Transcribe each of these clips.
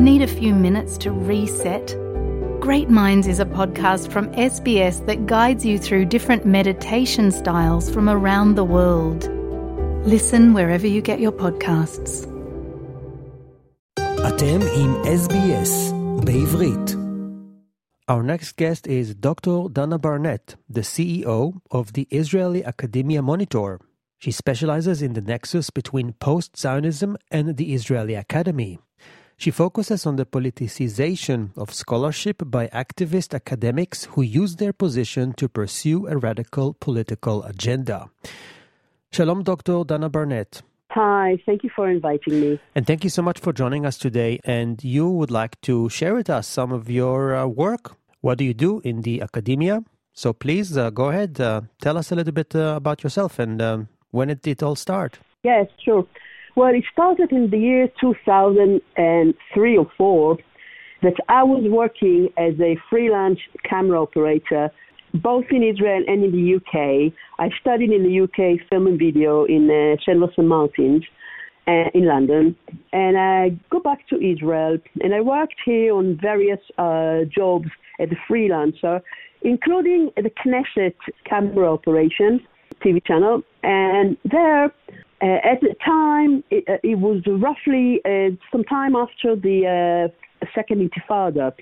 Need a few minutes to reset? Great Minds is a podcast from SBS that guides you through different meditation styles from around the world. Listen wherever you get your podcasts. אתם עם SBS בעברית. Our next guest is Dr. Dana Barnett, the CEO of the Israeli Academia Monitor. She specializes in the nexus between post Zionism and the Israeli Academy. She focuses on the politicization of scholarship by activist academics who use their position to pursue a radical political agenda. Shalom, Dr. Dana Barnett. Hi, thank you for inviting me. And thank you so much for joining us today. And you would like to share with us some of your uh, work. What do you do in the academia? So please uh, go ahead, uh, tell us a little bit uh, about yourself and um, when did it all start? Yes, sure. Well, it started in the year 2003 or 4 that I was working as a freelance camera operator both in Israel and in the UK. I studied in the UK film and video in uh, St. Martins uh, in London. And I go back to Israel and I worked here on various uh, jobs as a freelancer, including the Knesset camera operation TV channel. And there, at the time, it, uh, it was roughly uh, some time after the uh, Second Intifada.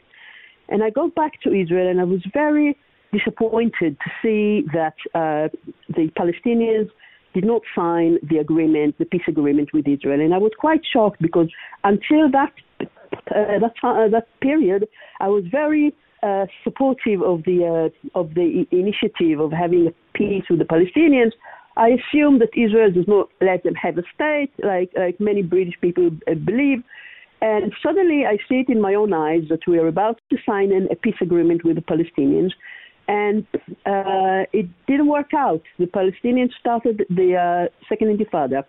And I got back to Israel and I was very disappointed to see that uh, the Palestinians did not sign the agreement, the peace agreement with Israel. And I was quite shocked because until that uh, that, uh, that period, I was very uh, supportive of the uh, of the initiative of having peace with the Palestinians. I assume that Israel does not let them have a state, like like many British people uh, believe. And suddenly, I see it in my own eyes that we are about to sign an, a peace agreement with the Palestinians, and uh, it didn't work out. The Palestinians started the uh, second Intifada.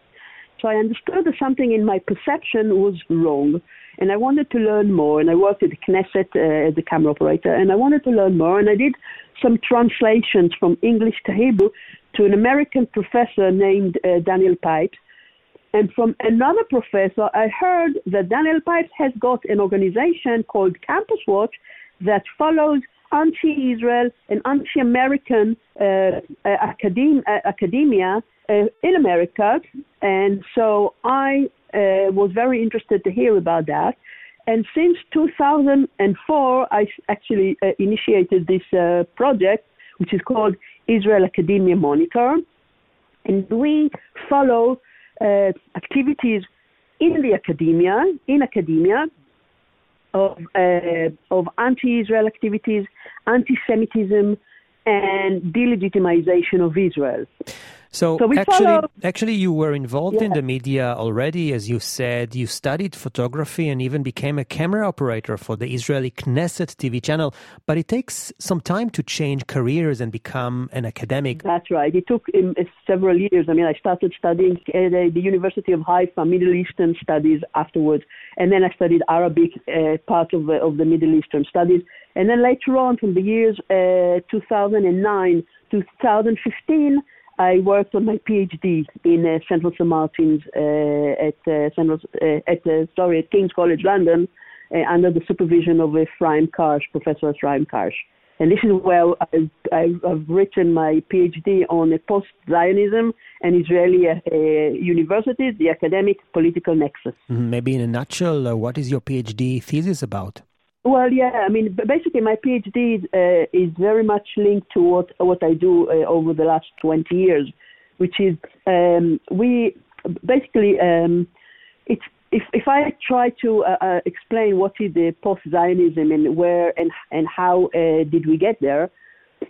So I understood that something in my perception was wrong, and I wanted to learn more. And I worked at the Knesset uh, as a camera operator, and I wanted to learn more. And I did some translations from English to Hebrew to an American professor named uh, Daniel Pipes. And from another professor, I heard that Daniel Pipes has got an organization called Campus Watch that follows anti-Israel and anti-American uh, uh, academ- uh, academia uh, in America, and so I uh, was very interested to hear about that. And since 2004, I actually uh, initiated this uh, project, which is called Israel Academia Monitor, and we follow uh, activities in the academia, in academia, of uh, of anti-Israel activities, anti-Semitism, and delegitimization of Israel. So, so actually, follow... actually, you were involved yeah. in the media already, as you said. You studied photography and even became a camera operator for the Israeli Knesset TV channel. But it takes some time to change careers and become an academic. That's right. It took um, several years. I mean, I started studying at uh, the University of Haifa Middle Eastern Studies afterwards, and then I studied Arabic, uh, part of the, of the Middle Eastern Studies, and then later on, from the years uh, 2009 to 2015. I worked on my PhD in uh, Central St Martins uh, at uh, Central uh, at uh, sorry at King's College London uh, under the supervision of Ephraim Karsh, Professor Ephraim Karsh. And this is where I've, I've written my PhD on post-Zionism and Israeli universities, the academic political nexus. Mm-hmm. Maybe in a nutshell, what is your PhD thesis about? Well, yeah, I mean, basically, my PhD uh, is very much linked to what what I do uh, over the last 20 years, which is um, we basically um, it's if if I try to uh, uh explain what is the post-Zionism and where and and how uh, did we get there,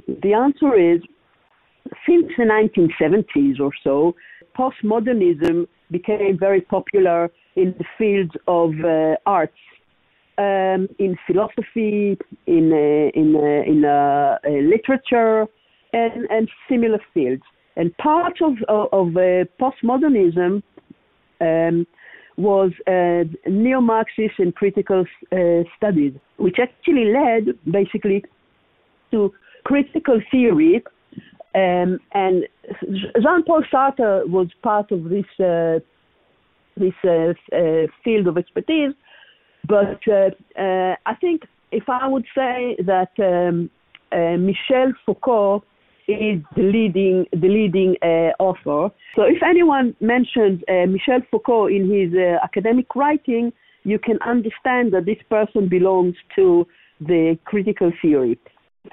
the answer is since the 1970s or so, postmodernism became very popular in the fields of uh, arts um, in philosophy, in uh, in uh, in uh, uh, literature, and and similar fields. And part of of, postmodernism um, was neo-Marxist and critical studies, which actually led basically to critical theory um, and Jean-Paul Sartre was part of this uh, this uh, uh, field of expertise, But uh, uh, I think if I would say that um, uh, Michel Foucault is the leading the leading uh, author. So if anyone mentions uh, Michel Foucault in his uh, academic writing, you can understand that this person belongs to the critical theory.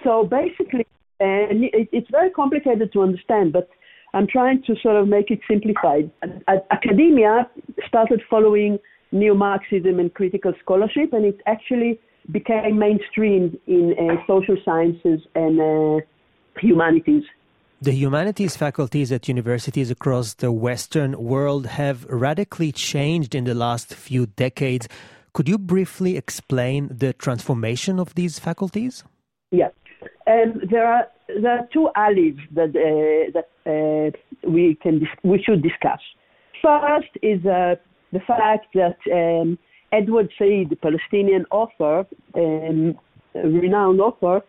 So basically, it's very complicated to understand, but I'm trying to sort of make it simplified. Academia started following neo-Marxism and critical scholarship, and it actually became mainstream in uh, social sciences and uh, humanities. The humanities faculties at universities across the Western world have radically changed in the last few decades. Could you briefly explain the transformation of these faculties? Yes. Um, there are there are two alleys that uh, that uh, we can we should discuss. First is uh, the fact that um, Edward Said, the Palestinian author, um, renowned author,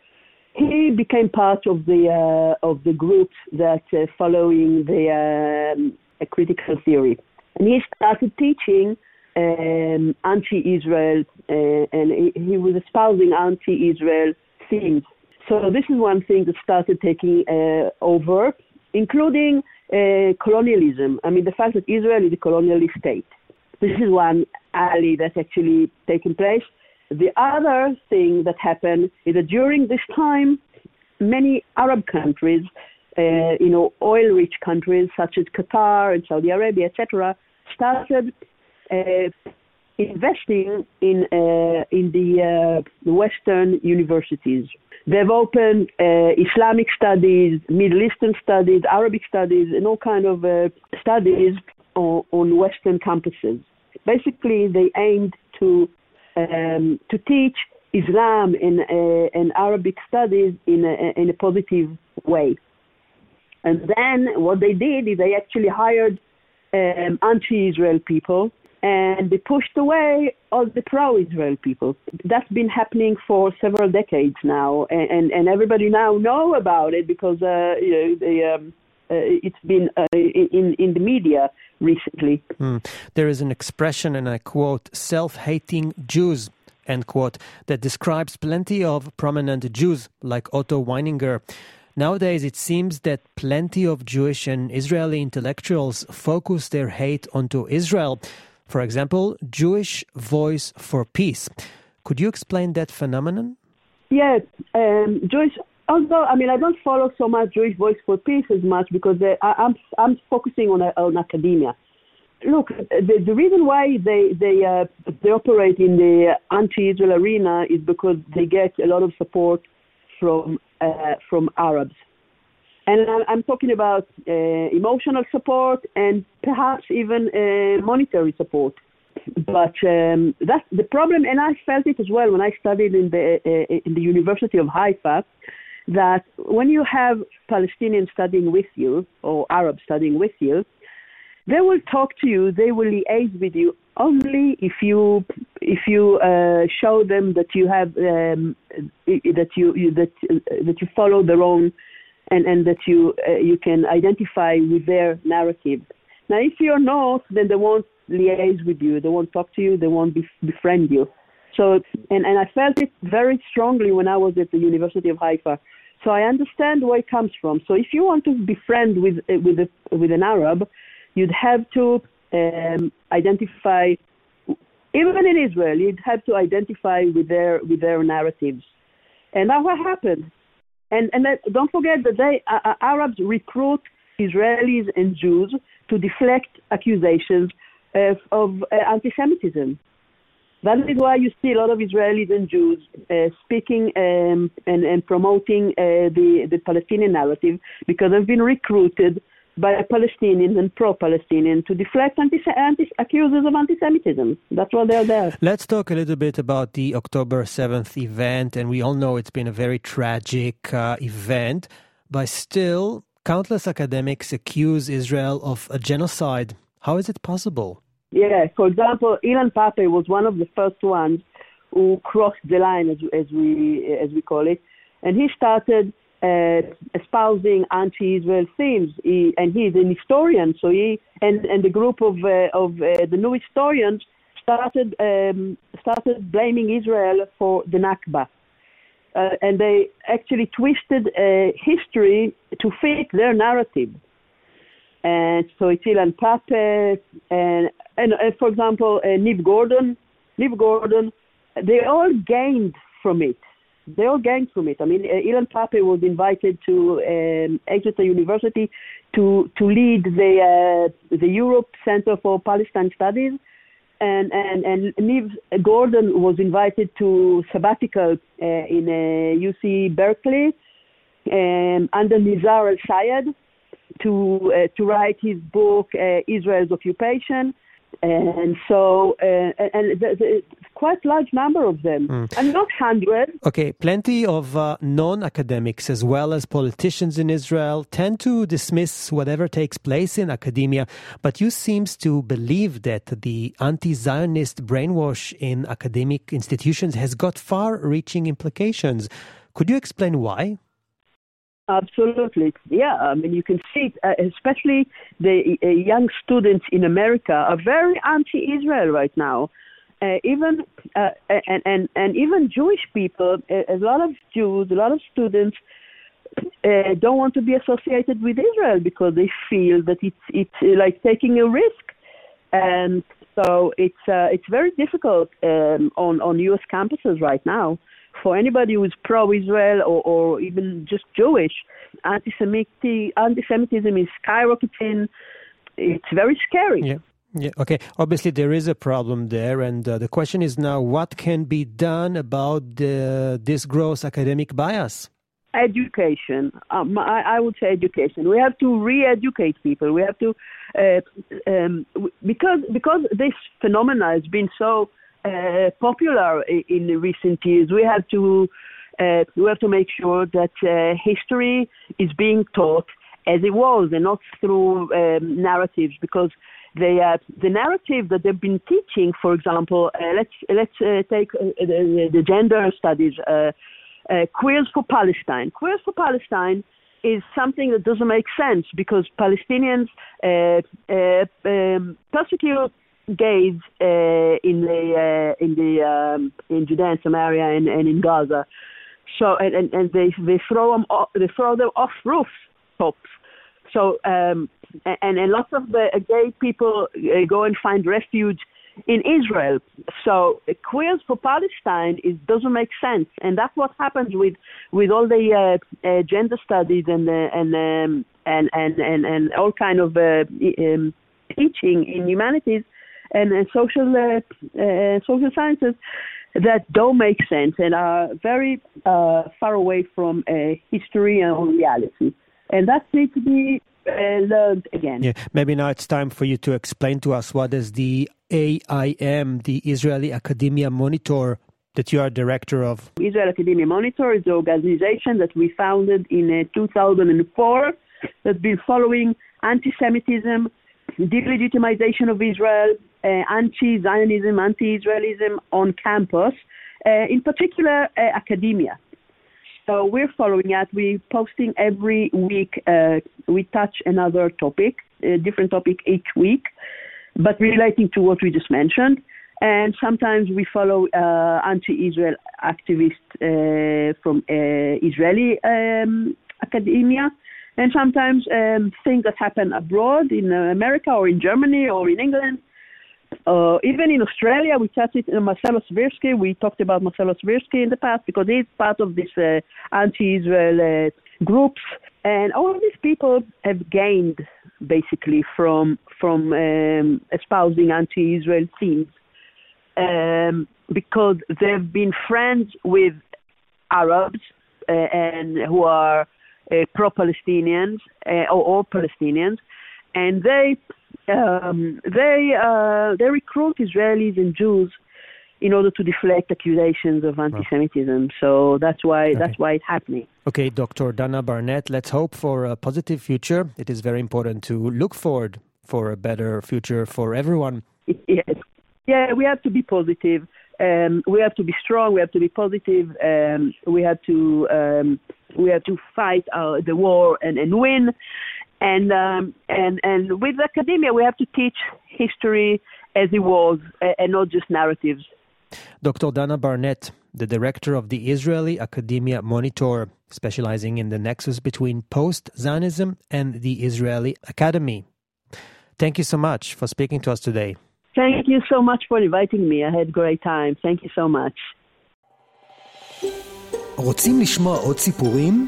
he became part of the uh, of the group that uh, following the um, critical theory, and he started teaching um, anti-Israel, uh, and he, he, was espousing anti-Israel themes. So this is one thing that started taking uh, over, including uh, colonialism. I mean, the fact that Israel is a colonialist state. This is one alley that's actually taking place. The other thing that happened is that during this time, many Arab countries, uh, you know, oil-rich countries such as Qatar and Saudi Arabia, etc., started uh, investing in uh, in the uh, Western universities. They've opened uh, Islamic studies, Middle Eastern studies, Arabic studies, and all kind of uh, studies on, on Western campuses. Basically, they aimed to um, to teach Islam and, uh, and Arabic studies in a, in a positive way. And then what they did is they actually hired um, anti-Israel people and they pushed away all the pro-Israel people. That's been happening for several decades now, and, and, and everybody now know about it because uh, you know they, um, it's been uh, in in the media recently. Mm. There is an expression, and I quote, "self-hating Jews." End quote. That describes plenty of prominent Jews like Otto Weininger. Nowadays, it seems that plenty of Jewish and Israeli intellectuals focus their hate onto Israel. For example, Jewish Voice for Peace. Could you explain that phenomenon? Yes, um, Jewish although I mean I don't follow so much Jewish Voice for Peace as much because I, am I'm, I'm focusing on on academia. Look, the, the reason why they they uh, they operate in the anti-Israel arena is because they get a lot of support from uh, from Arabs, and I'm talking about uh, emotional support and perhaps even uh, monetary support. But um, that's the problem, and I felt it as well when I studied in the uh, in the University of Haifa that when you have Palestinians studying with you or Arabs studying with you, they will talk to you, they will liaise with you only if you if you uh, show them that you have um, that you, you that uh, that you follow their own and and that you uh, you can identify with their narrative. Now, if you're not, then they won't liaise with you, they won't talk to you, they won't befriend you. So, and, and I felt it very strongly when I was at the University of Haifa. So I understand where it comes from. So if you want to befriend with with a, with an Arab, you'd have to um, identify, even in Israel, you'd have to identify with their with their narratives, and that's what happened. And and that, don't forget that they uh, uh, Arabs recruit Israelis and Jews to deflect accusations of, of uh, anti-Semitism. That is why you see a lot of Israelis and Jews uh, speaking um, and, and, promoting uh, the, the Palestinian narrative because they've been recruited by Palestinians and pro-Palestinian to deflect anti- anti- accusers of anti-Semitism. That's why they're there. Let's talk a little bit about the October 7th event. And we all know it's been a very tragic uh, event, but still, countless academics accuse Israel of a genocide. How is it possible? Yeah, for example, Ilan Pappé was one of the first ones who crossed the line, as, as we as we call it, and he started uh, espousing anti-Israel themes. He, and he's an historian, so he and, and the group of uh, of uh, the new historians started um, started blaming Israel for the Nakba. Uh, and they actually twisted uh, history to fit their narrative. And so it's Ilan Pappé and, and, and for example, uh, Gordon, Niv Gordon, they all gained from it. They all gained from it. I mean, uh, Ilan Pappé was invited to um, Exeter University to to lead the uh, the Europe Center for Palestine Studies, and and and Niv Gordon was invited to sabbatical uh, in uh, UC Berkeley um, under Nizar El Sayed to uh, to write his book uh, Israel's Occupation and so uh, and the, the, quite large number of them. Mm. and not hundreds. Okay plenty of uh, non-academics as well as politicians in israel tend to dismiss whatever takes place in academia. But you seems to believe that the anti-zionist brainwash in academic institutions has got far-reaching implications. Could you explain why Absolutely, yeah. I mean, you can see, uh, especially the uh, young students in America are very anti-Israel right now. Uh, even uh, and and and even Jewish people, a, a, lot of Jews, a lot of students uh, don't want to be associated with Israel because they feel that it's it's uh, like taking a risk, and so it's it's very difficult um, on on U.S. campuses right now for anybody who is pro-Israel or, or even just Jewish, anti-Semitic, anti-Semitism is skyrocketing. It's very scary. Yeah. Yeah, okay. Obviously, there is a problem there, and uh, the question is now what can be done about the, this gross academic bias? Education. Um, I, I, would say education. We have to re-educate people. We have to, uh, um, because because this phenomena has been so uh, popular in recent years. We have to uh, we have to make sure that uh, history is being taught as it was and not through um, narratives because the uh, the narrative that they've been teaching, for example, uh, let's let's uh, take the, the, gender studies, queers for Palestine. Queers for Palestine is something that doesn't make sense because Palestinians um, persecute gays uh, in the uh, in the um, in Judea and Samaria and, and in Gaza. So and, and, and they they throw them off, they throw them off roofs tops. So um, and, and lots of the gay people uh, go and find refuge in Israel. So uh, queers for Palestine is doesn't make sense, and that's what happens with with all the uh, uh, gender studies and uh, and, um, and and and and all kind of uh, um, teaching in humanities and uh, social uh, uh, social sciences that don't make sense and are very uh, far away from uh, history and reality. And that needs to be uh, learned again. Yeah, maybe now it's time for you to explain to us what is the AIM, the Israeli Academia Monitor, that you are director of. Israel Academia Monitor is the organization that we founded in 2004 that's been following anti-Semitism, delegitimization of Israel, uh, anti-Zionism, anti-Israelism on campus, uh, in particular uh, academia. So we're following that. We're posting every week. we touch another topic, a different topic each week, but relating to what we just mentioned. And sometimes we follow uh, anti-Israel activists uh, from uh, Israeli um, academia, and sometimes um, things that happen abroad in America or in Germany or in England. Uh, even in Australia, we chatted uh, Marcelo Svirsky. We talked about Marcelo Svirsky in the past because he's part of this uh, anti-Israel uh, groups, and all of these people have gained basically from from um, espousing anti-Israel themes um, because they've been friends with Arabs uh, and who are uh, pro-Palestinians or, or Palestinians, and they um, they uh, they recruit Israelis and Jews in order to deflect accusations of anti-Semitism. So that's why okay. that's why it's happening. Okay, Dr. Dana Barnett, let's hope for a positive future. It is very important to look forward for a better future for everyone. Yes. Yeah, we have to be positive. Um, we have to be strong. We have to be positive. Um, we have to um, we have to fight uh, the war and, and win and um, and and with academia we have to teach history as it was, and not just narratives. Dr. Dana Barnett, the director of the Israeli Academia Monitor, specializing in the nexus between post Zionism and the Israeli Academy. Thank you so much for speaking to us today. Thank you so much for inviting me. I had a great time. Thank you so much. רוצים לשמוע עוד סיפורים?